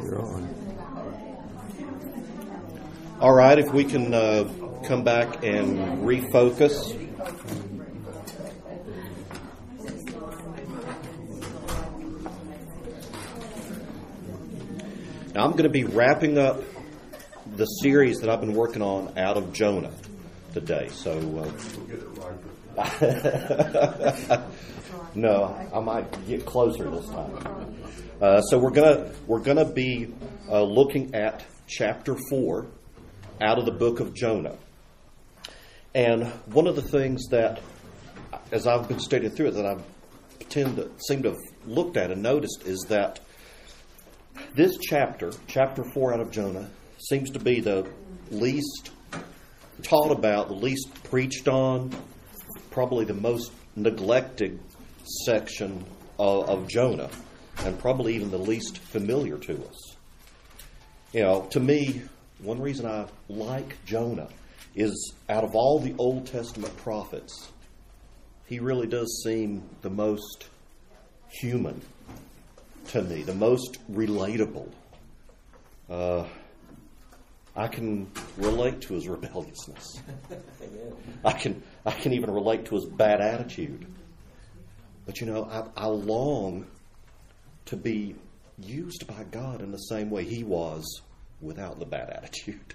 You're on. All right, if we can uh, come back and refocus. Now, I'm going to be wrapping up the series that I've been working on out of Jonah today. So, uh, no, I might get closer this time. Uh, so we're gonna we're gonna be uh, looking at chapter four out of the book of Jonah. And one of the things that, as I've been studying through it, that I tend to seem to have looked at and noticed is that this chapter, chapter four out of Jonah, seems to be the least taught about, the least preached on, probably the most neglected section of, of Jonah, and probably even the least familiar to us. You know, to me, one reason I like Jonah is out of all the Old Testament prophets, he really does seem the most human to me, the most relatable. Uh, I can relate to his rebelliousness. I can I can even relate to his bad attitude. But you know, I, I long to be used by God in the same way he was without the bad attitude.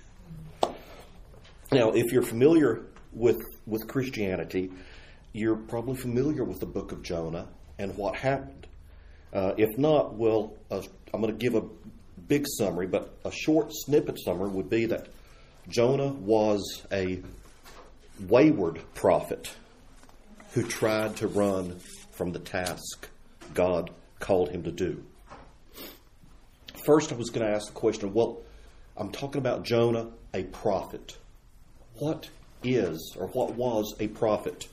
Now, if you're familiar with with Christianity, you're probably familiar with the book of Jonah and what happened. Uh, if not, well, uh, I'm going to give a big summary, but a short snippet summary would be that Jonah was a wayward prophet who tried to run from the task God called him to do. First, I was going to ask the question well, I'm talking about Jonah, a prophet. What is or what was a prophet?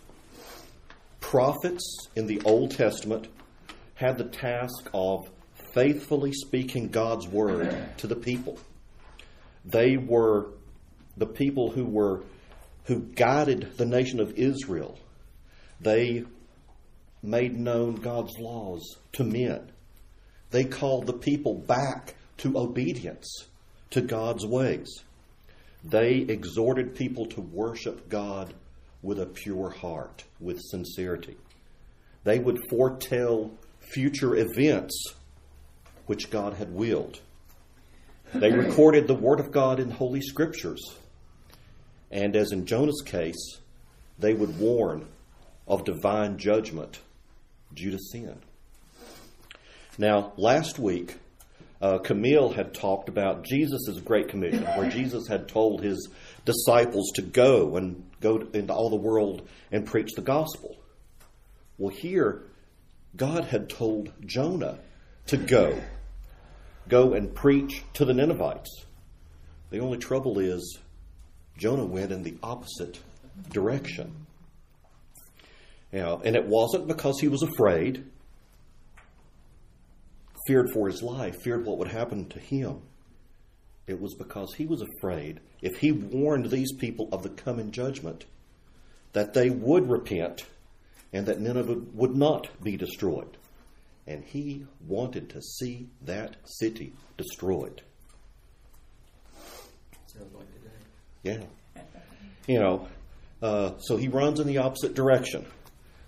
Prophets in the Old Testament had the task of faithfully speaking God's word to the people. They were the people who were who guided the nation of Israel. They made known God's laws to men. They called the people back to obedience to God's ways. They exhorted people to worship God with a pure heart, with sincerity. They would foretell future events which God had willed. They recorded the Word of God in Holy Scriptures. And as in Jonah's case, they would warn of divine judgment to sin. Now, last week, uh, Camille had talked about Jesus' Great Commission, where Jesus had told his disciples to go and go into all the world and preach the gospel. Well, here, God had told Jonah to go. Go and preach to the Ninevites. The only trouble is, Jonah went in the opposite direction. You know, and it wasn't because he was afraid, feared for his life, feared what would happen to him. It was because he was afraid if he warned these people of the coming judgment that they would repent and that Nineveh would not be destroyed. And he wanted to see that city destroyed. Sounds like today. Yeah. You know, uh, so he runs in the opposite direction.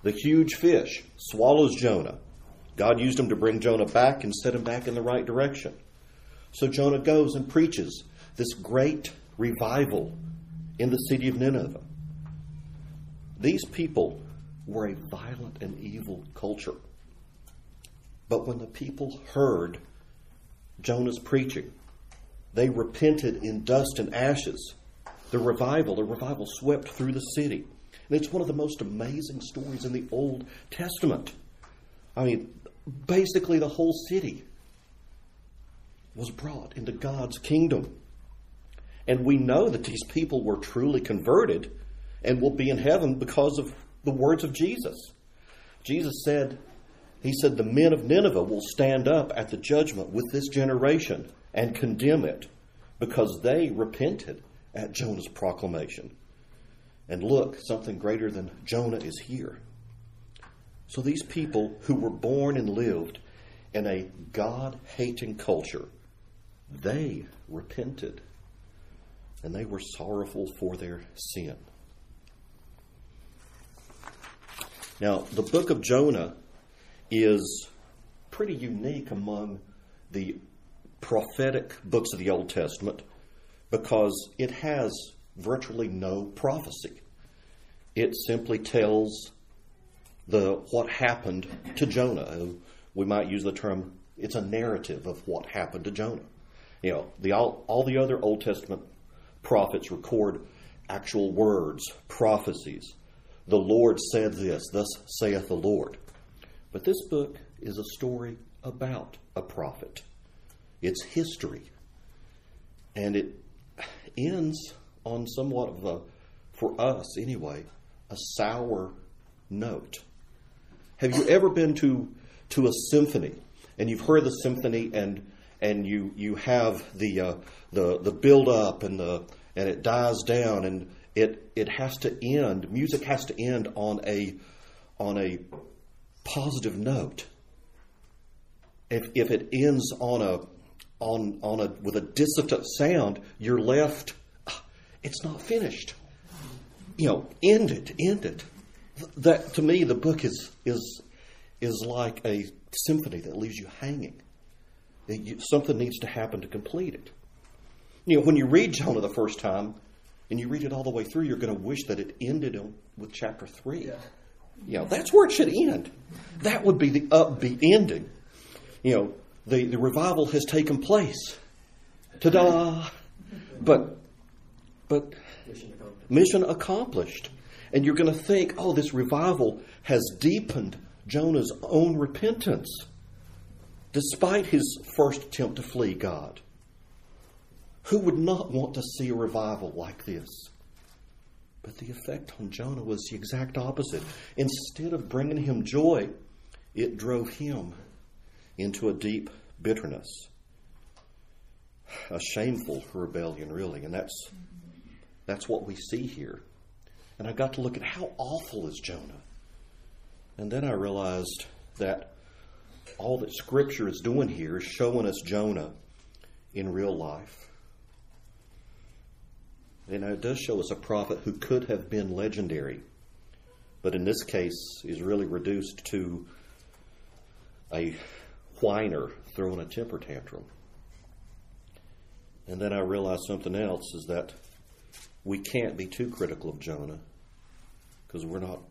The huge fish swallows Jonah. God used him to bring Jonah back and set him back in the right direction. So Jonah goes and preaches this great revival in the city of Nineveh. These people were a violent and evil culture. But when the people heard Jonah's preaching, they repented in dust and ashes. The revival, the revival swept through the city. And it's one of the most amazing stories in the Old Testament. I mean, basically, the whole city was brought into God's kingdom. And we know that these people were truly converted and will be in heaven because of the words of Jesus. Jesus said, He said, the men of Nineveh will stand up at the judgment with this generation and condemn it because they repented at Jonah's proclamation. And look, something greater than Jonah is here. So these people who were born and lived in a God hating culture they repented and they were sorrowful for their sin. Now, the book of Jonah is pretty unique among the prophetic books of the Old Testament because it has virtually no prophecy. It simply tells the what happened to Jonah. We might use the term it's a narrative of what happened to Jonah. You know, the all, all the other Old Testament prophets record actual words, prophecies. The Lord said this, thus saith the Lord. But this book is a story about a prophet. It's history. And it ends on somewhat of a, for us anyway, a sour note. Have you ever been to, to a symphony and you've heard the symphony and and you you have the uh, the the build up and the and it dies down and it it has to end music has to end on a on a positive note if if it ends on a on on a with a dissonant sound you're left it's not finished you know end it end it that to me the book is is is like a symphony that leaves you hanging something needs to happen to complete it. You know, when you read Jonah the first time and you read it all the way through, you're going to wish that it ended with chapter 3. Yeah. You know, that's where it should end. That would be the upbeat ending. You know, the, the revival has taken place. Ta da! But, but, mission accomplished. mission accomplished. And you're going to think, oh, this revival has deepened Jonah's own repentance despite his first attempt to flee God. Who would not want to see a revival like this? But the effect on Jonah was the exact opposite. Instead of bringing him joy, it drove him into a deep bitterness. A shameful rebellion, really, and that's that's what we see here. And I got to look at how awful is Jonah. And then I realized that all that Scripture is doing here is showing us Jonah in real life. And it does show us a prophet who could have been legendary, but in this case is really reduced to a whiner throwing a temper tantrum. And then I realized something else is that we can't be too critical of Jonah because we're not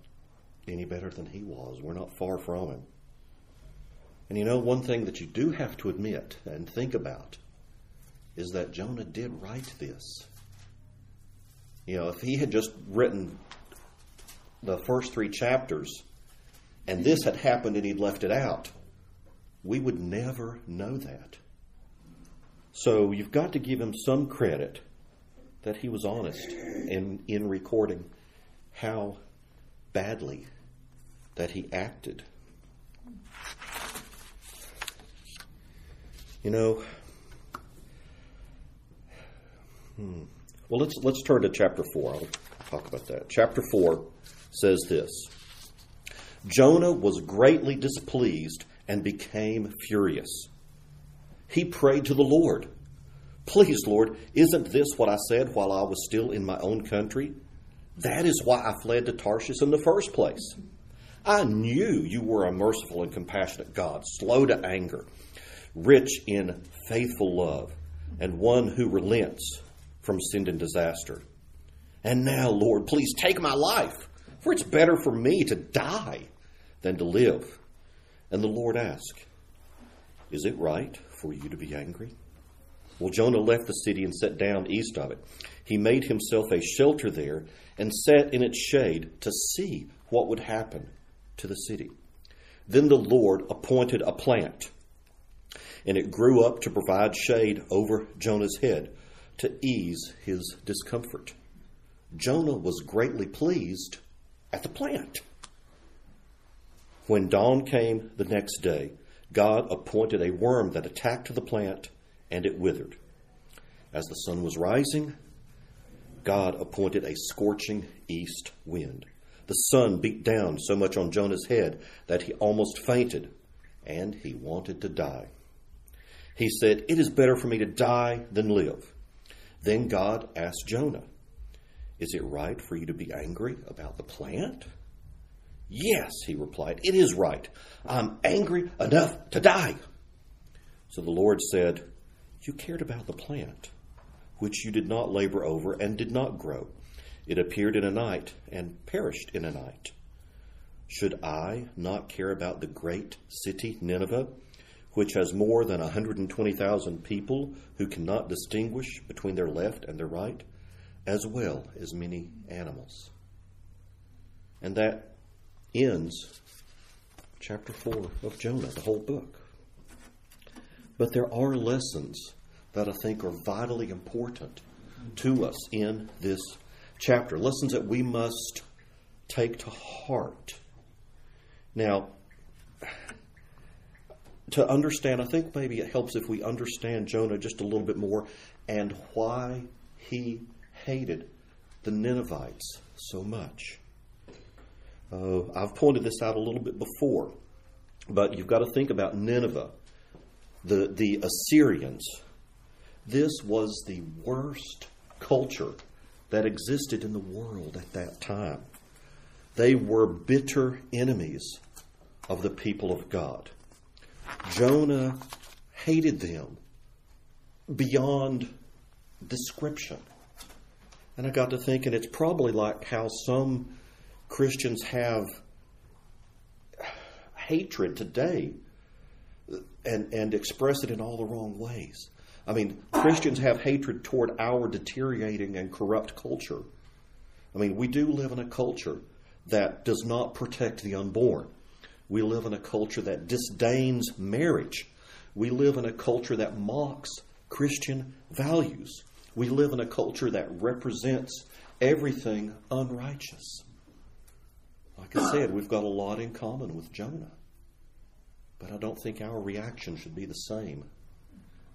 any better than he was. We're not far from him. And you know, one thing that you do have to admit and think about is that Jonah did write this. You know, if he had just written the first three chapters and this had happened and he'd left it out, we would never know that. So you've got to give him some credit that he was honest in, in recording how badly that he acted. You know, hmm. well, let's let's turn to chapter four. I'll talk about that. Chapter four says this: Jonah was greatly displeased and became furious. He prayed to the Lord. Please, Lord, isn't this what I said while I was still in my own country? That is why I fled to Tarshish in the first place. I knew you were a merciful and compassionate God, slow to anger rich in faithful love, and one who relents from sin and disaster. And now, Lord, please take my life, for it's better for me to die than to live. And the Lord asked, Is it right for you to be angry? Well, Jonah left the city and sat down east of it. He made himself a shelter there and sat in its shade to see what would happen to the city. Then the Lord appointed a plant and it grew up to provide shade over Jonah's head to ease his discomfort. Jonah was greatly pleased at the plant. When dawn came the next day, God appointed a worm that attacked the plant and it withered. As the sun was rising, God appointed a scorching east wind. The sun beat down so much on Jonah's head that he almost fainted and he wanted to die. He said, It is better for me to die than live. Then God asked Jonah, Is it right for you to be angry about the plant? Yes, he replied, It is right. I'm angry enough to die. So the Lord said, You cared about the plant, which you did not labor over and did not grow. It appeared in a night and perished in a night. Should I not care about the great city, Nineveh, which has more than 120,000 people who cannot distinguish between their left and their right, as well as many animals? And that ends chapter 4 of Jonah, the whole book. But there are lessons that I think are vitally important to us in this chapter, lessons that we must take to heart. Now, to understand, I think maybe it helps if we understand Jonah just a little bit more and why he hated the Ninevites so much. Uh, I've pointed this out a little bit before, but you've got to think about Nineveh, the, the Assyrians. This was the worst culture that existed in the world at that time. They were bitter enemies of the people of God. Jonah hated them beyond description. And I got to thinking it's probably like how some Christians have hatred today and, and express it in all the wrong ways. I mean, Christians have hatred toward our deteriorating and corrupt culture. I mean, we do live in a culture that does not protect the unborn. We live in a culture that disdains marriage. We live in a culture that mocks Christian values. We live in a culture that represents everything unrighteous. Like I said, we've got a lot in common with Jonah. But I don't think our reaction should be the same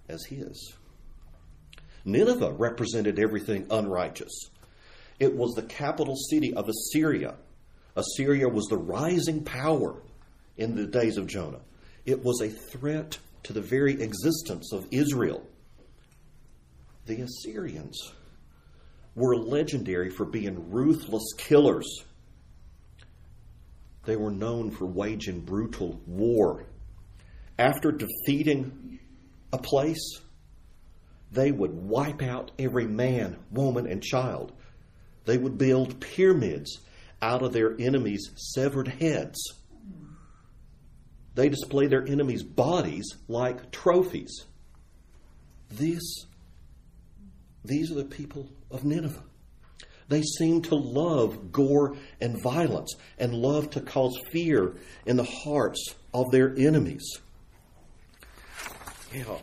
as his. Nineveh represented everything unrighteous. It was the capital city of Assyria. Assyria was the rising power in the days of Jonah. It was a threat to the very existence of Israel. The Assyrians were legendary for being ruthless killers. They were known for waging brutal war. After defeating a place, they would wipe out every man, woman, and child. They would build pyramids out of their enemies' severed heads. They display their enemies' bodies like trophies. This, these are the people of Nineveh. They seem to love gore and violence and love to cause fear in the hearts of their enemies. Know,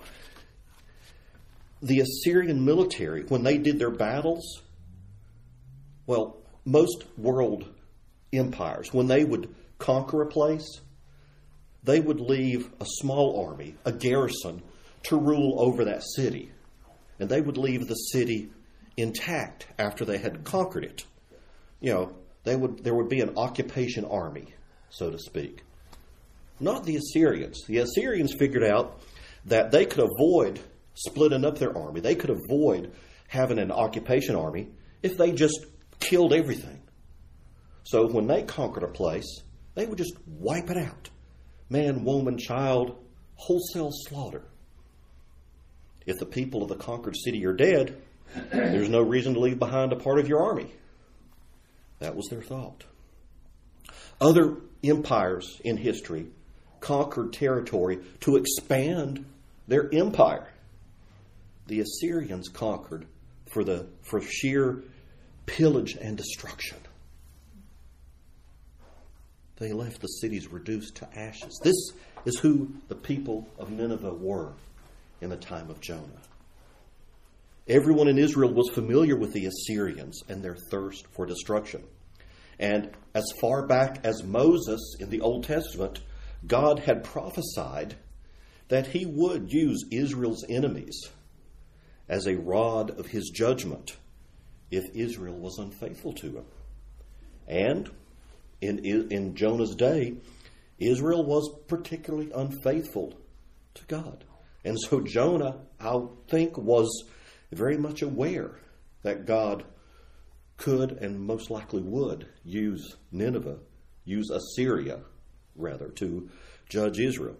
the Assyrian military, when they did their battles, well, most world empires, when they would conquer a place, they would leave a small army, a garrison, to rule over that city. And they would leave the city intact after they had conquered it. You know, they would, there would be an occupation army, so to speak. Not the Assyrians. The Assyrians figured out that they could avoid splitting up their army, they could avoid having an occupation army if they just killed everything. So when they conquered a place, they would just wipe it out man, woman, child, wholesale slaughter. If the people of the conquered city are dead, there's no reason to leave behind a part of your army. That was their thought. Other empires in history conquered territory to expand their empire. The Assyrians conquered for, the, for sheer pillage and destruction. They left the cities reduced to ashes. This is who the people of Nineveh were in the time of Jonah. Everyone in Israel was familiar with the Assyrians and their thirst for destruction. And as far back as Moses in the Old Testament, God had prophesied that he would use Israel's enemies as a rod of his judgment if Israel was unfaithful to him. And in, in Jonah's day, Israel was particularly unfaithful to God. And so Jonah, I think, was very much aware that God could and most likely would use Nineveh, use Assyria, rather, to judge Israel.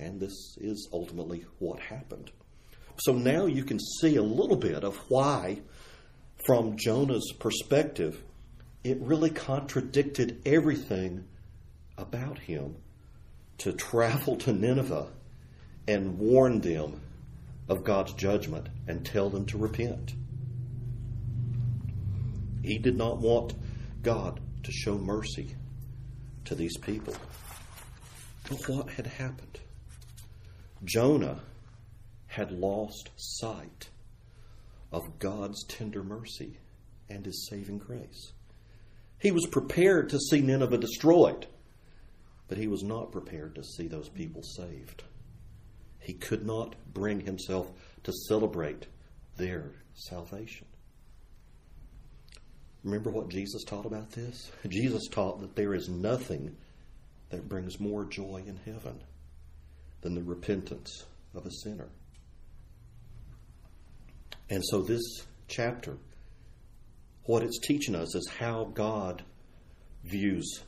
And this is ultimately what happened. So now you can see a little bit of why, from Jonah's perspective, it really contradicted everything about him to travel to Nineveh and warn them of God's judgment and tell them to repent. He did not want God to show mercy to these people. But what had happened? Jonah had lost sight of God's tender mercy and his saving grace. He was prepared to see Nineveh destroyed, but he was not prepared to see those people saved. He could not bring himself to celebrate their salvation. Remember what Jesus taught about this? Jesus taught that there is nothing that brings more joy in heaven than the repentance of a sinner. And so, this chapter, what it's teaching us is how God views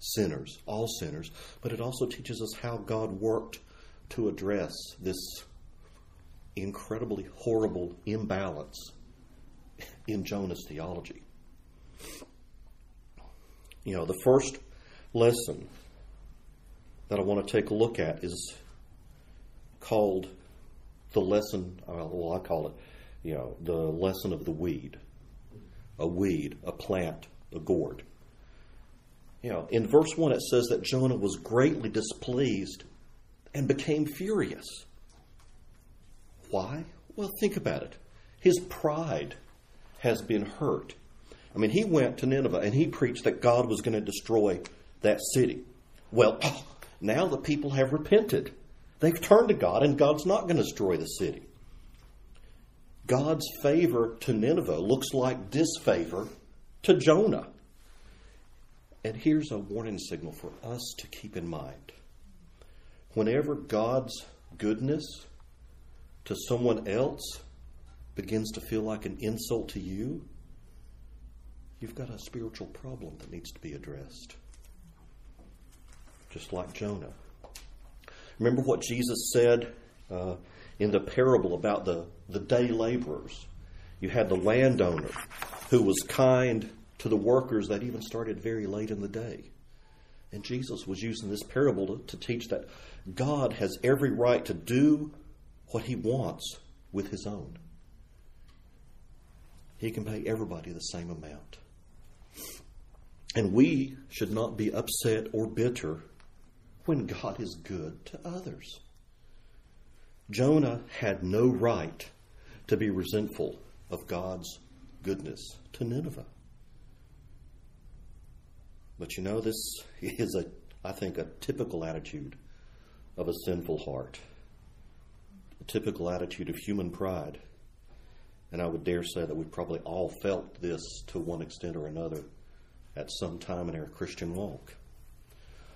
sinners, all sinners, but it also teaches us how God worked to address this incredibly horrible imbalance in Jonah's theology. You know, the first lesson that I want to take a look at is called the lesson, uh, well, I call it, you know, the lesson of the weed. A weed, a plant, a gourd. You know, in verse 1 it says that Jonah was greatly displeased and became furious. Why? Well, think about it. His pride has been hurt. I mean, he went to Nineveh and he preached that God was going to destroy that city. Well, now the people have repented. They've turned to God, and God's not going to destroy the city. God's favor to Nineveh looks like disfavor to Jonah. And here's a warning signal for us to keep in mind. Whenever God's goodness to someone else begins to feel like an insult to you, you've got a spiritual problem that needs to be addressed. Just like Jonah. Remember what Jesus said uh, in the parable about the, the day laborers? You had the landowner who was kind to the workers that even started very late in the day. And Jesus was using this parable to, to teach that God has every right to do what he wants with his own. He can pay everybody the same amount. And we should not be upset or bitter when God is good to others. Jonah had no right to be resentful of God's goodness to Nineveh. But you know, this is a, I think, a typical attitude of a sinful heart, a typical attitude of human pride. And I would dare say that we probably all felt this to one extent or another at some time in our Christian walk.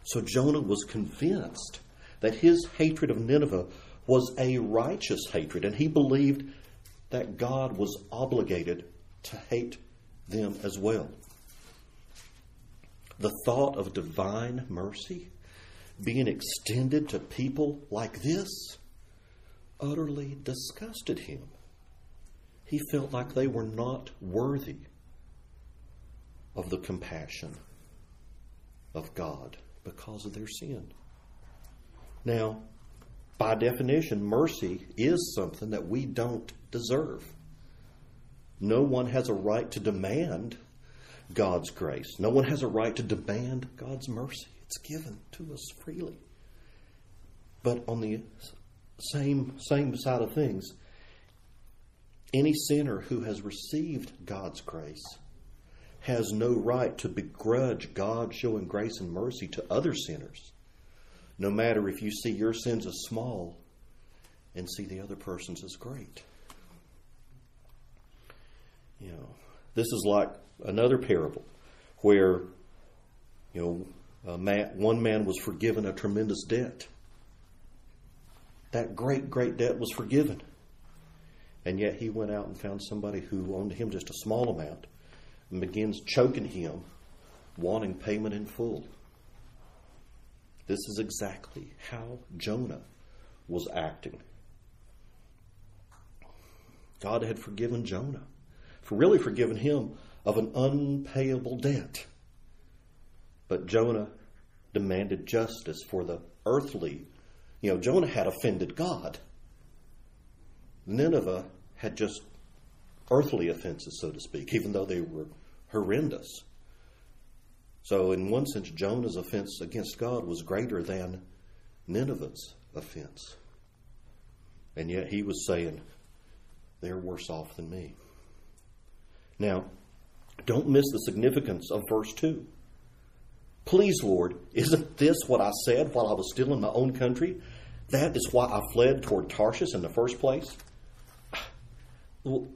So Jonah was convinced that his hatred of Nineveh was a righteous hatred, and he believed that God was obligated to hate them as well. The thought of divine mercy being extended to people like this utterly disgusted him. He felt like they were not worthy of the compassion of God because of their sin. Now, by definition, mercy is something that we don't deserve. No one has a right to demand God's grace. No one has a right to demand God's mercy. It's given to us freely. But on the same same side of things, any sinner who has received God's grace has no right to begrudge God showing grace and mercy to other sinners, no matter if you see your sins as small and see the other person's as great. You know, this is like another parable where, you know, man, one man was forgiven a tremendous debt. that great, great debt was forgiven. And yet he went out and found somebody who owed him just a small amount and begins choking him, wanting payment in full. This is exactly how Jonah was acting. God had forgiven Jonah, for really forgiven him of an unpayable debt. But Jonah demanded justice for the earthly. You know, Jonah had offended God. Nineveh had just earthly offenses, so to speak, even though they were horrendous. So, in one sense, Jonah's offense against God was greater than Nineveh's offense. And yet he was saying, they're worse off than me. Now, don't miss the significance of verse 2. Please, Lord, isn't this what I said while I was still in my own country? That is why I fled toward Tarshish in the first place. Well,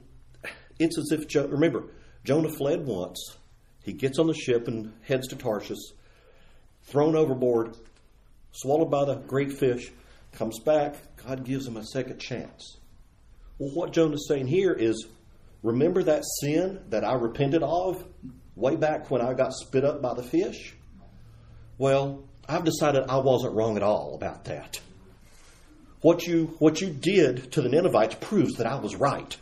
it's as if, remember, Jonah fled once. He gets on the ship and heads to Tarshish, thrown overboard, swallowed by the great fish, comes back. God gives him a second chance. Well, what Jonah's saying here is remember that sin that I repented of way back when I got spit up by the fish? Well, I've decided I wasn't wrong at all about that. What you, what you did to the Ninevites proves that I was right.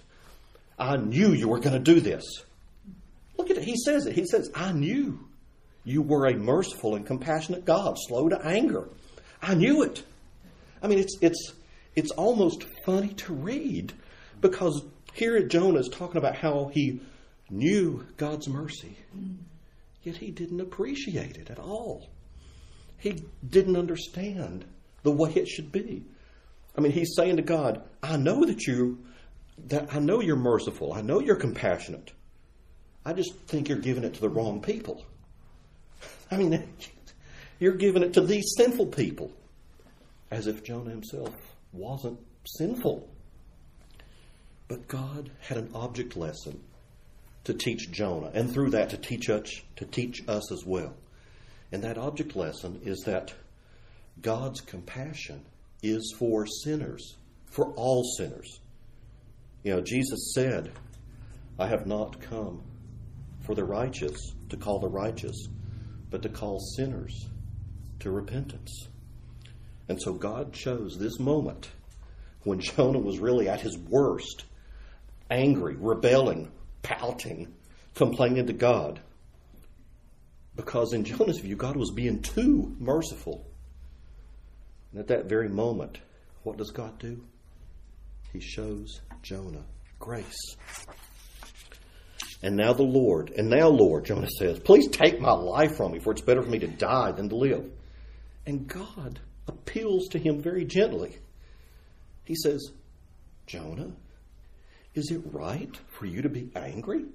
I knew you were going to do this. It. He says it. He says, I knew you were a merciful and compassionate God, slow to anger. I knew it. I mean, it's, it's, it's almost funny to read because here Jonah is talking about how he knew God's mercy, yet he didn't appreciate it at all. He didn't understand the way it should be. I mean, he's saying to God, I know that you that I know you're merciful. I know you're compassionate. I just think you're giving it to the wrong people. I mean, you're giving it to these sinful people. As if Jonah himself wasn't sinful. But God had an object lesson to teach Jonah, and through that to teach us to teach us as well. And that object lesson is that God's compassion is for sinners, for all sinners. You know, Jesus said, I have not come for the righteous to call the righteous, but to call sinners to repentance. And so God chose this moment when Jonah was really at his worst, angry, rebelling, pouting, complaining to God. Because in Jonah's view, God was being too merciful. And at that very moment, what does God do? He shows Jonah grace. And now the Lord, and now, Lord, Jonah says, please take my life from me, for it's better for me to die than to live. And God appeals to him very gently. He says, Jonah, is it right for you to be angry?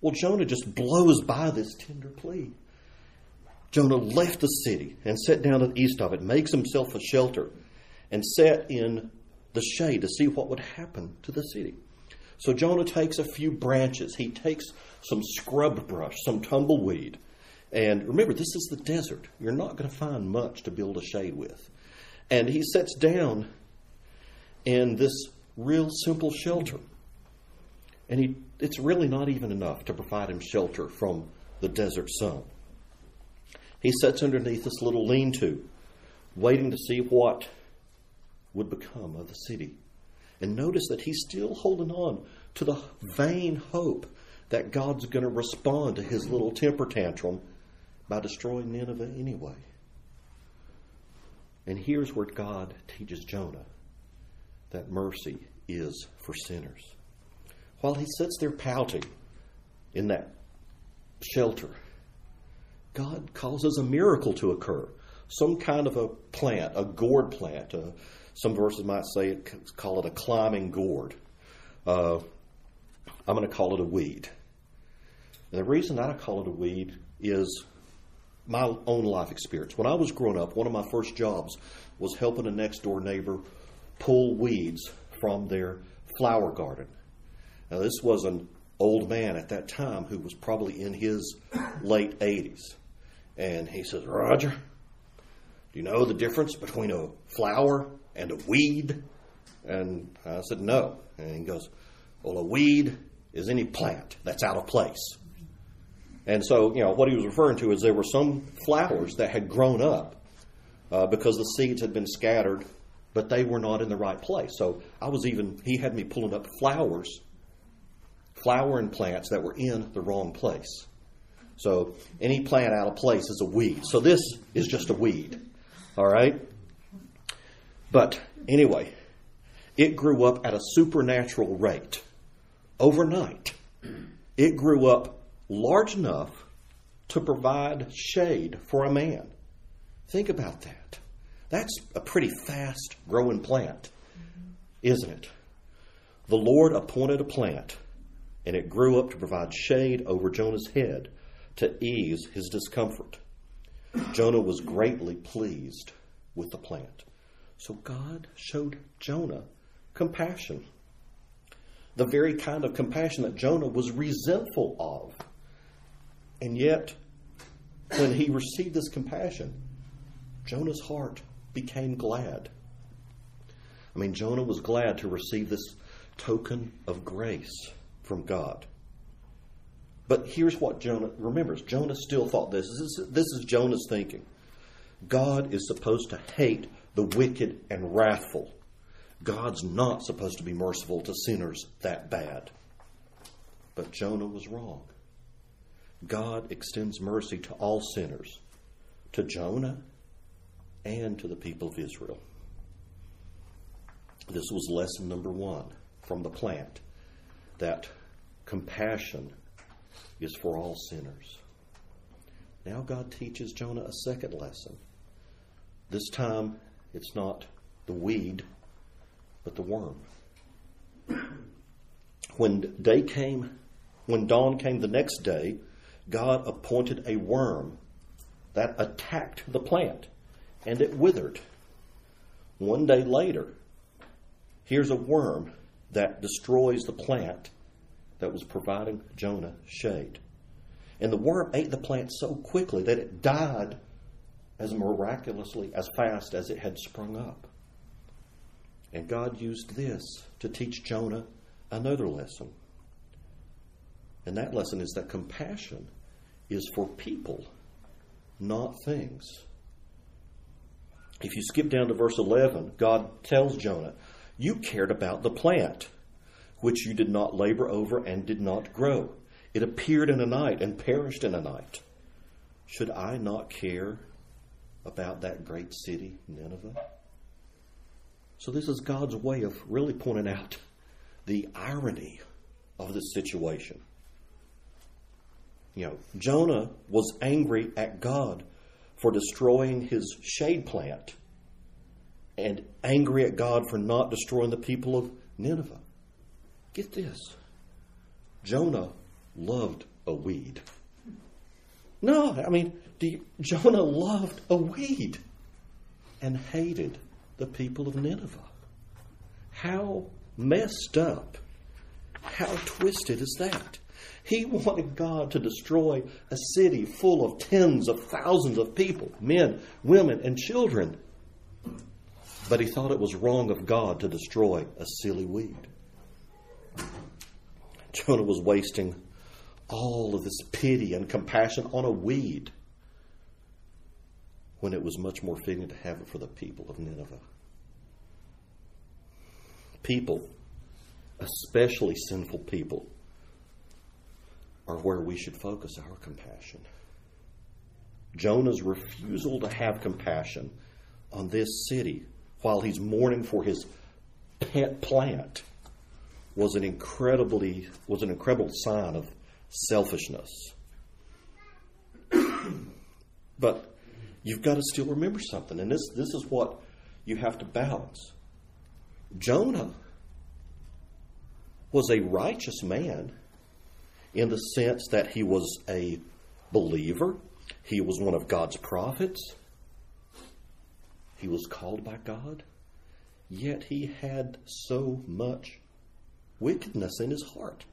Well, Jonah just blows by this tender plea. Jonah left the city and sat down at the east of it, makes himself a shelter, and sat in the shade to see what would happen to the city. So Jonah takes a few branches. He takes some scrub brush, some tumbleweed. And remember, this is the desert. You're not going to find much to build a shade with. And he sits down in this real simple shelter. And he, it's really not even enough to provide him shelter from the desert sun. He sits underneath this little lean to, waiting to see what would become of the city. And notice that he's still holding on to the vain hope that God's going to respond to his little temper tantrum by destroying Nineveh anyway. And here's where God teaches Jonah that mercy is for sinners. While he sits there pouting in that shelter, God causes a miracle to occur. Some kind of a plant, a gourd plant. Uh, some verses might say, it, call it a climbing gourd. Uh, I'm going to call it a weed. And the reason I call it a weed is my own life experience. When I was growing up, one of my first jobs was helping a next door neighbor pull weeds from their flower garden. Now, this was an old man at that time who was probably in his late 80s. And he says, Roger, do you know the difference between a flower and a weed? And I said, No. And he goes, Well, a weed is any plant that's out of place. And so, you know, what he was referring to is there were some flowers that had grown up uh, because the seeds had been scattered, but they were not in the right place. So I was even, he had me pulling up flowers, flowering plants that were in the wrong place. So any plant out of place is a weed. So this is just a weed. All right? But anyway, it grew up at a supernatural rate overnight. It grew up large enough to provide shade for a man. Think about that. That's a pretty fast growing plant, isn't it? The Lord appointed a plant, and it grew up to provide shade over Jonah's head to ease his discomfort. Jonah was greatly pleased with the plant. So God showed Jonah compassion. The very kind of compassion that Jonah was resentful of. And yet, when he received this compassion, Jonah's heart became glad. I mean, Jonah was glad to receive this token of grace from God. But here's what Jonah remembers Jonah still thought this. This is, this is Jonah's thinking. God is supposed to hate the wicked and wrathful. God's not supposed to be merciful to sinners that bad. But Jonah was wrong. God extends mercy to all sinners, to Jonah and to the people of Israel. This was lesson number one from the plant that compassion is for all sinners. Now God teaches Jonah a second lesson. This time it's not the weed, but the worm. When day came, when dawn came the next day, God appointed a worm that attacked the plant and it withered. One day later, here's a worm that destroys the plant that was providing Jonah shade. And the worm ate the plant so quickly that it died as miraculously as fast as it had sprung up. And God used this to teach Jonah another lesson. And that lesson is that compassion is for people, not things. If you skip down to verse 11, God tells Jonah, You cared about the plant, which you did not labor over and did not grow. It appeared in a night and perished in a night. Should I not care about that great city, Nineveh? So, this is God's way of really pointing out the irony of the situation. You know, Jonah was angry at God for destroying his shade plant and angry at God for not destroying the people of Nineveh. Get this Jonah loved a weed. No, I mean, you, Jonah loved a weed and hated the people of Nineveh. How messed up, how twisted is that? He wanted God to destroy a city full of tens of thousands of people men, women, and children. But he thought it was wrong of God to destroy a silly weed. Jonah was wasting all of this pity and compassion on a weed when it was much more fitting to have it for the people of Nineveh. People, especially sinful people, are where we should focus our compassion. Jonah's refusal to have compassion on this city while he's mourning for his pet plant was an incredibly was an incredible sign of selfishness. but you've got to still remember something, and this this is what you have to balance. Jonah was a righteous man in the sense that he was a believer, he was one of God's prophets, he was called by God, yet he had so much wickedness in his heart.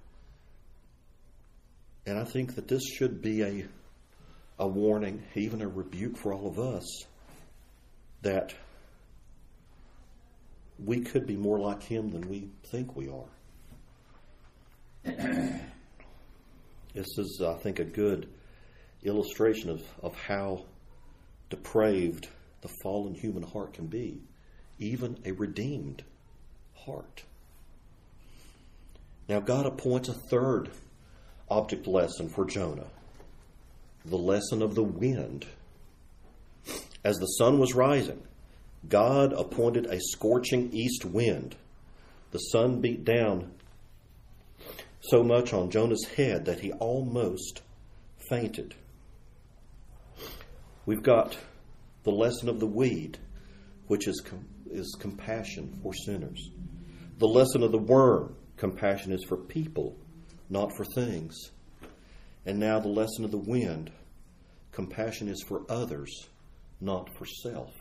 And I think that this should be a, a warning, even a rebuke for all of us, that we could be more like him than we think we are. this is, I think, a good illustration of, of how depraved the fallen human heart can be, even a redeemed heart. Now, God appoints a third object lesson for Jonah the lesson of the wind. As the sun was rising, God appointed a scorching east wind. The sun beat down so much on Jonah's head that he almost fainted. We've got the lesson of the weed, which is, com- is compassion for sinners. The lesson of the worm, compassion is for people, not for things. And now the lesson of the wind, compassion is for others, not for self.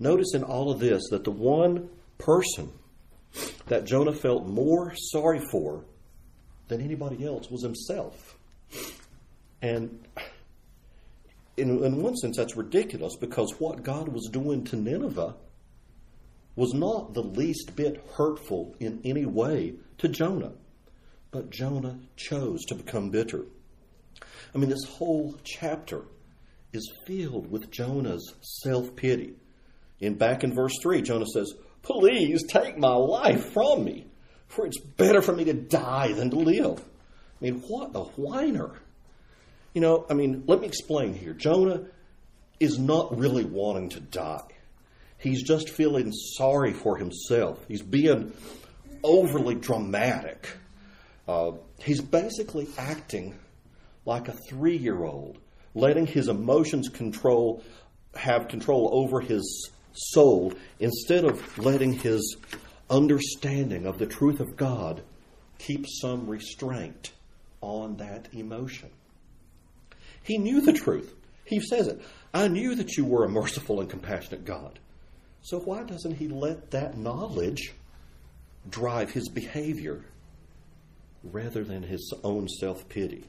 Notice in all of this that the one person that Jonah felt more sorry for than anybody else was himself. And in, in one sense, that's ridiculous because what God was doing to Nineveh was not the least bit hurtful in any way to Jonah. But Jonah chose to become bitter. I mean, this whole chapter is filled with Jonah's self pity. In back in verse 3, Jonah says, Please take my life from me, for it's better for me to die than to live. I mean, what a whiner. You know, I mean, let me explain here. Jonah is not really wanting to die. He's just feeling sorry for himself. He's being overly dramatic. Uh, he's basically acting like a three year old, letting his emotions control have control over his soul instead of letting his understanding of the truth of God keep some restraint on that emotion. He knew the truth. He says it. I knew that you were a merciful and compassionate God. So why doesn't he let that knowledge drive his behavior rather than his own self pity?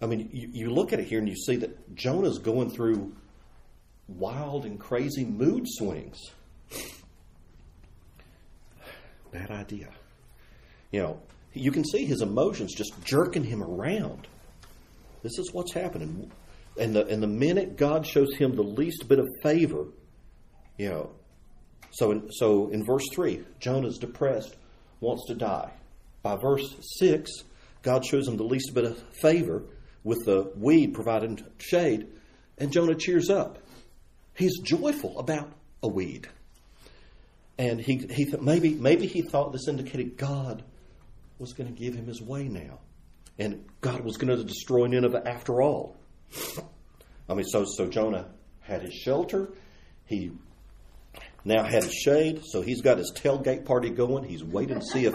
I mean, you, you, look at it here and you see that Jonah's going through wild and crazy mood swings. Bad idea. You know, you can see his emotions just jerking him around. This is what's happening. And the, and the minute God shows him the least bit of favor, you know, so in, so in verse 3, Jonah's depressed, wants to die. By verse 6, God shows him the least bit of favor with the weed providing shade, and Jonah cheers up. He's joyful about a weed. And he, he th- maybe, maybe he thought this indicated God was going to give him his way now. And God was going to destroy Nineveh after all. I mean, so, so Jonah had his shelter. He now had his shade, so he's got his tailgate party going. He's waiting to see if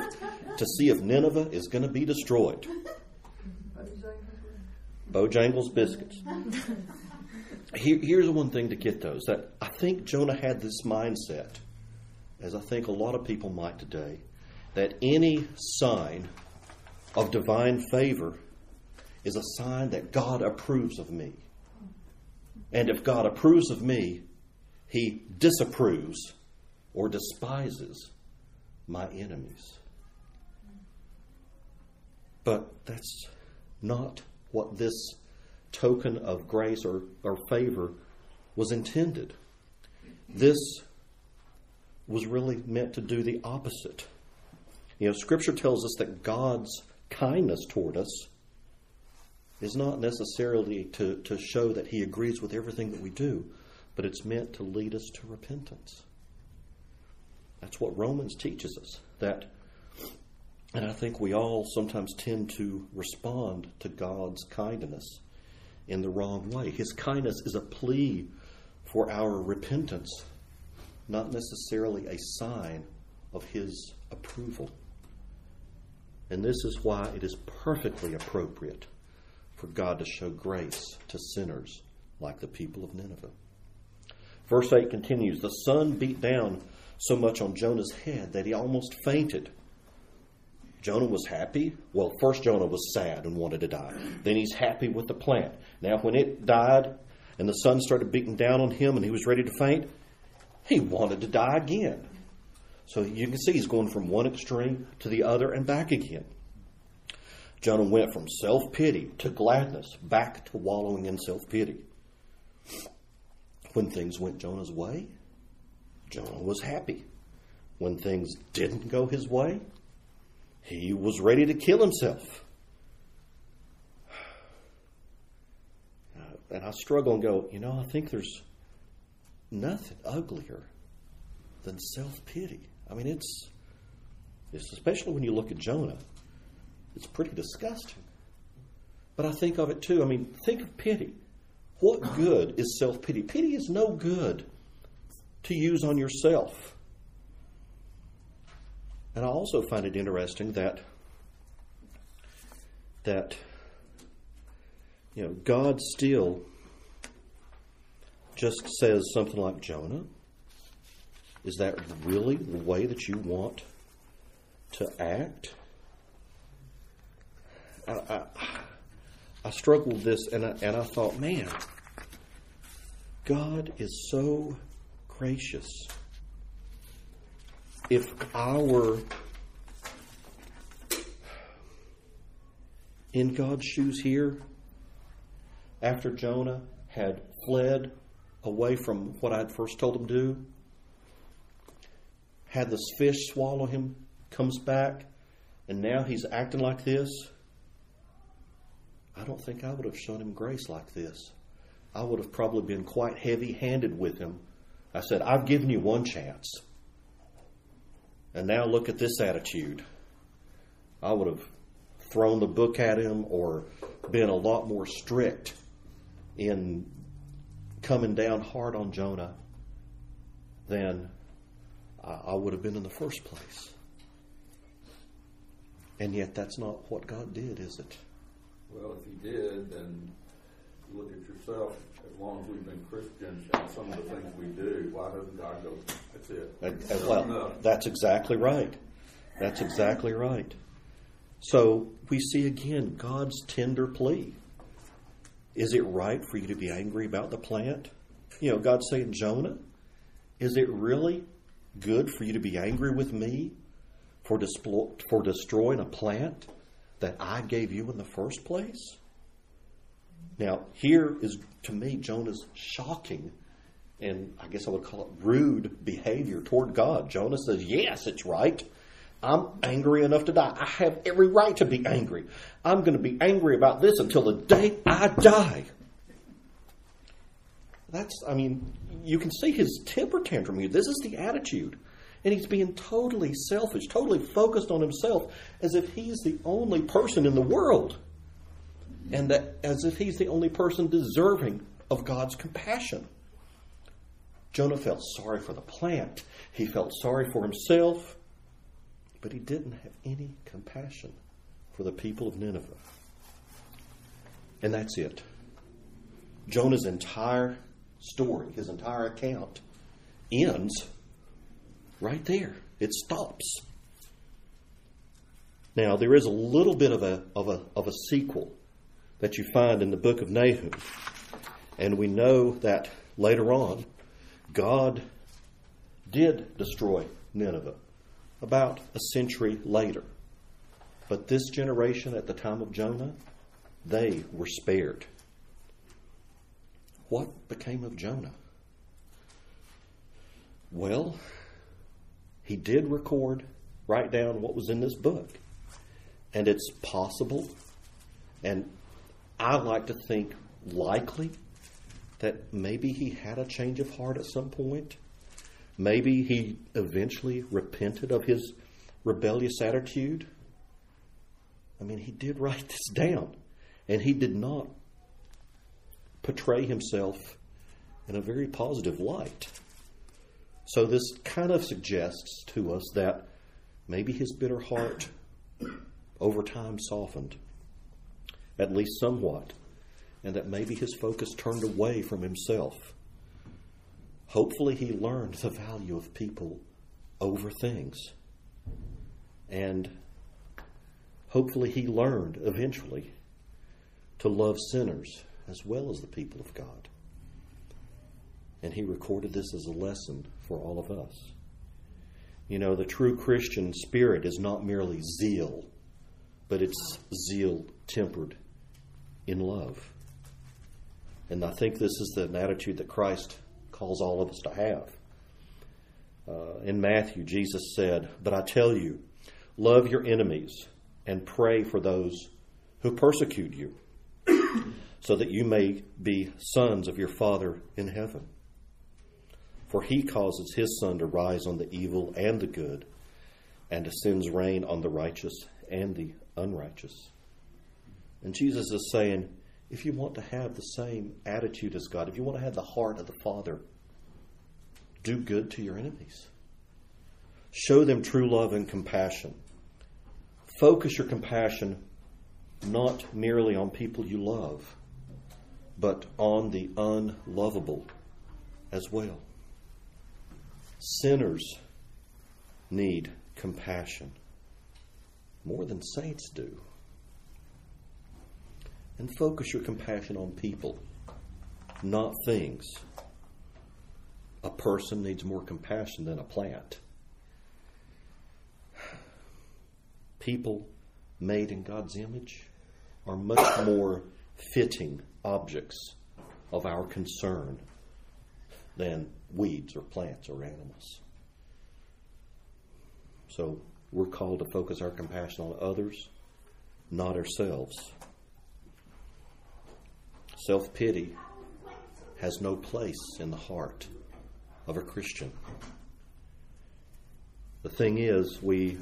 to see if Nineveh is going to be destroyed. Bojangles biscuits here, here's one thing to get those that I think Jonah had this mindset, as I think a lot of people might today, that any sign of divine favor is a sign that God approves of me. And if God approves of me, he disapproves or despises my enemies. But that's not what this token of grace or, or favor was intended. This was really meant to do the opposite. You know, Scripture tells us that God's kindness toward us is not necessarily to, to show that He agrees with everything that we do, but it's meant to lead us to repentance. That's what Romans teaches us. That, and I think we all sometimes tend to respond to God's kindness in the wrong way. His kindness is a plea for our repentance, not necessarily a sign of His approval. And this is why it is perfectly appropriate for God to show grace to sinners like the people of Nineveh. Verse 8 continues The sun beat down so much on Jonah's head that he almost fainted. Jonah was happy. Well, first Jonah was sad and wanted to die. Then he's happy with the plant. Now, when it died and the sun started beating down on him and he was ready to faint, he wanted to die again. So you can see he's going from one extreme to the other and back again. Jonah went from self pity to gladness, back to wallowing in self pity. When things went Jonah's way, Jonah was happy. When things didn't go his way, he was ready to kill himself. And I struggle and go, you know, I think there's nothing uglier than self pity. I mean, it's, it's especially when you look at Jonah, it's pretty disgusting. But I think of it too. I mean, think of pity. What good is self pity? Pity is no good to use on yourself. And I also find it interesting that that you know God still just says something like Jonah. Is that really the way that you want to act? I, I, I struggled with this and I, and I thought, man, God is so gracious. If I were in God's shoes here, after Jonah had fled away from what I'd first told him to do, had this fish swallow him, comes back, and now he's acting like this, I don't think I would have shown him grace like this. I would have probably been quite heavy handed with him. I said, I've given you one chance. And now look at this attitude. I would have thrown the book at him or been a lot more strict in coming down hard on Jonah than I would have been in the first place. And yet, that's not what God did, is it? Well, if He did, then look at yourself. As long as we've been Christians and some of the things we do, why doesn't God go? That's it. Uh, uh, that's well, that's exactly right. That's exactly right. So we see again God's tender plea. Is it right for you to be angry about the plant? You know, God's saying, Jonah, is it really good for you to be angry with me for, displo- for destroying a plant that I gave you in the first place? Now, here is, to me, Jonah's shocking and I guess I would call it rude behavior toward God. Jonah says, Yes, it's right. I'm angry enough to die. I have every right to be angry. I'm going to be angry about this until the day I die. That's, I mean, you can see his temper tantrum here. This is the attitude. And he's being totally selfish, totally focused on himself, as if he's the only person in the world. And that as if he's the only person deserving of God's compassion. Jonah felt sorry for the plant. He felt sorry for himself but he didn't have any compassion for the people of Nineveh. And that's it. Jonah's entire story, his entire account, ends right there. It stops. Now, there is a little bit of a, of a, of a sequel that you find in the book of Nahum. And we know that later on, God did destroy Nineveh about a century later. But this generation at the time of Jonah, they were spared. What became of Jonah? Well, he did record, write down what was in this book. And it's possible, and I like to think likely, that maybe he had a change of heart at some point Maybe he eventually repented of his rebellious attitude. I mean, he did write this down, and he did not portray himself in a very positive light. So, this kind of suggests to us that maybe his bitter heart over time softened, at least somewhat, and that maybe his focus turned away from himself Hopefully, he learned the value of people over things. And hopefully, he learned eventually to love sinners as well as the people of God. And he recorded this as a lesson for all of us. You know, the true Christian spirit is not merely zeal, but it's zeal tempered in love. And I think this is an attitude that Christ calls all of us to have. Uh, in Matthew, Jesus said, But I tell you, love your enemies and pray for those who persecute you, so that you may be sons of your Father in heaven. For he causes his sun to rise on the evil and the good, and sends rain on the righteous and the unrighteous. And Jesus is saying, if you want to have the same attitude as God, if you want to have the heart of the Father, do good to your enemies. Show them true love and compassion. Focus your compassion not merely on people you love, but on the unlovable as well. Sinners need compassion more than saints do. And focus your compassion on people, not things. A person needs more compassion than a plant. People made in God's image are much more fitting objects of our concern than weeds or plants or animals. So we're called to focus our compassion on others, not ourselves. Self pity has no place in the heart of a Christian. The thing is, we,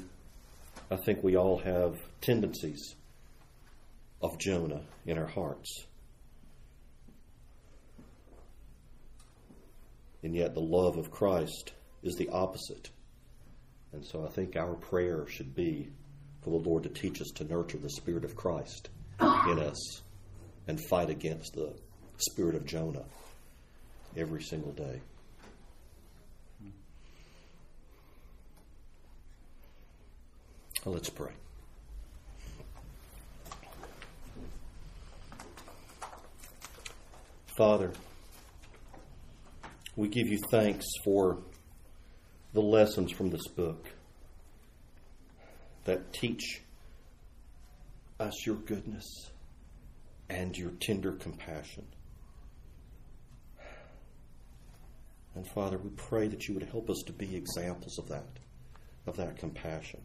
I think we all have tendencies of Jonah in our hearts. And yet, the love of Christ is the opposite. And so, I think our prayer should be for the Lord to teach us to nurture the Spirit of Christ in us and fight against the spirit of Jonah every single day. Well, let's pray. Father, we give you thanks for the lessons from this book that teach us your goodness and your tender compassion. And Father, we pray that you would help us to be examples of that, of that compassion.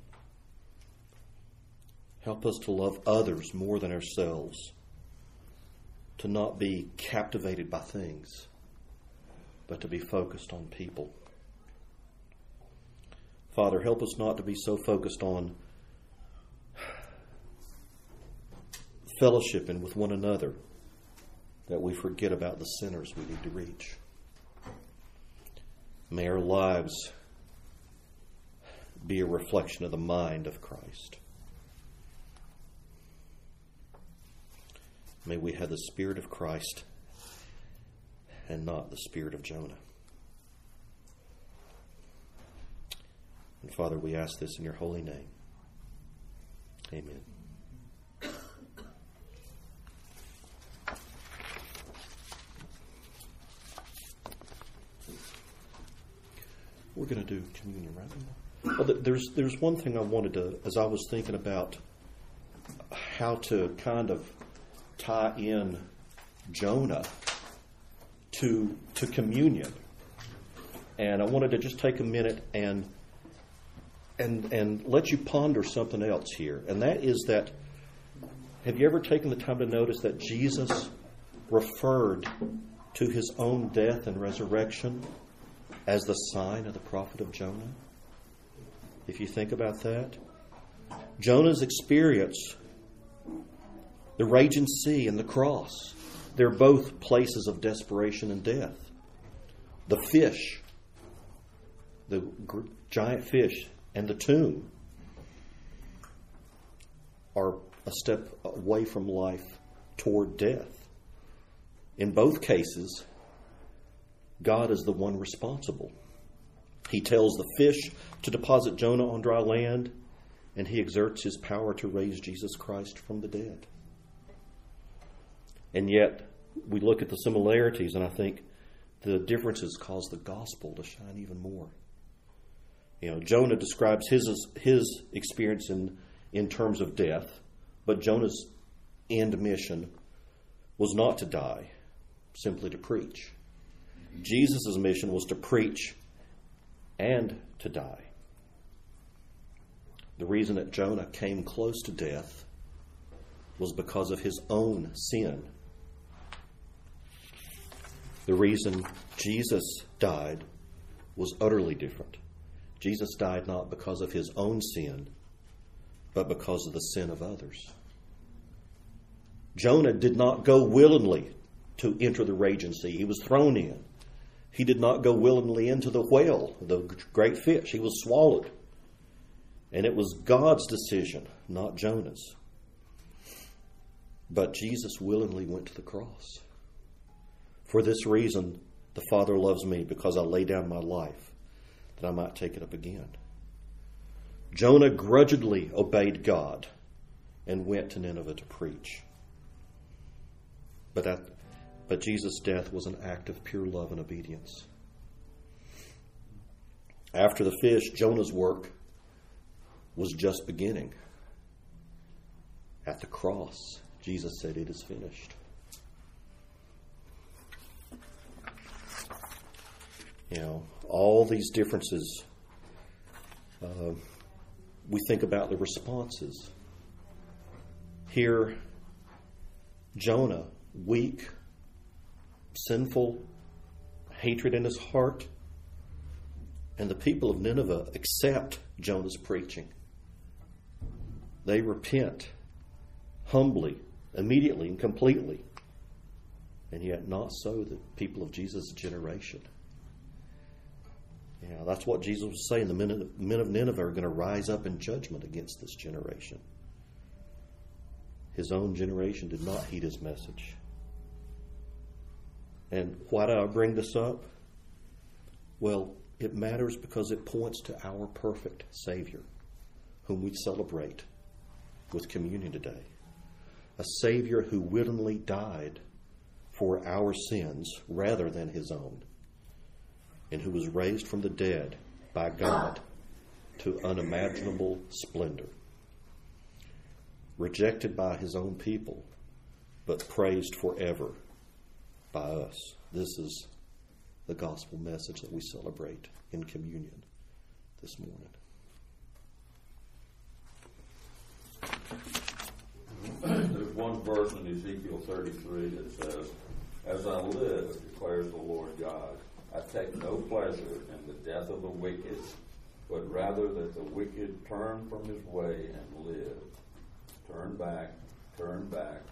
Help us to love others more than ourselves, to not be captivated by things, but to be focused on people. Father, help us not to be so focused on fellowshipping with one another that we forget about the sinners we need to reach. May our lives be a reflection of the mind of Christ. May we have the Spirit of Christ and not the Spirit of Jonah. And Father, we ask this in your holy name. Amen. We're going to do communion right? Now. Well, there's there's one thing I wanted to, as I was thinking about how to kind of tie in Jonah to to communion, and I wanted to just take a minute and and and let you ponder something else here, and that is that have you ever taken the time to notice that Jesus referred to his own death and resurrection as the sign of the prophet of Jonah? If you think about that, Jonah's experience, the raging sea and the cross, they're both places of desperation and death. The fish, the giant fish, and the tomb are a step away from life toward death. In both cases, God is the one responsible. He tells the fish to deposit Jonah on dry land, and he exerts his power to raise Jesus Christ from the dead. And yet, we look at the similarities, and I think the differences cause the gospel to shine even more. You know, Jonah describes his his experience in in terms of death, but Jonah's end mission was not to die, simply to preach. Jesus' mission was to preach and to die. The reason that Jonah came close to death was because of his own sin. The reason Jesus died was utterly different. Jesus died not because of his own sin, but because of the sin of others. Jonah did not go willingly to enter the raging sea, he was thrown in. He did not go willingly into the whale, the great fish. He was swallowed. And it was God's decision, not Jonah's. But Jesus willingly went to the cross. For this reason, the Father loves me because I lay down my life that I might take it up again. Jonah grudgingly obeyed God and went to Nineveh to preach. But that but Jesus' death was an act of pure love and obedience. After the fish, Jonah's work was just beginning. At the cross, Jesus said, It is finished. You know, all these differences, uh, we think about the responses. Here, Jonah, weak, sinful hatred in his heart. And the people of Nineveh accept Jonah's preaching. They repent humbly, immediately, and completely. And yet, not so the people of Jesus' generation. Yeah, that's what Jesus was saying. The men of, men of Nineveh are going to rise up in judgment against this generation. His own generation did not heed his message. And why do I bring this up? Well, it matters because it points to our perfect Savior, whom we celebrate with communion today. A Savior who willingly died for our sins rather than his own, and who was raised from the dead by God to unimaginable splendor. Rejected by his own people, but praised forever by us. This is the gospel message that we celebrate in communion this morning. There's one verse in Ezekiel 33 that says, As I live, declares the Lord God, I take no pleasure in the death of the wicked, but rather that the wicked turn from his way and live. Turn back, turn back,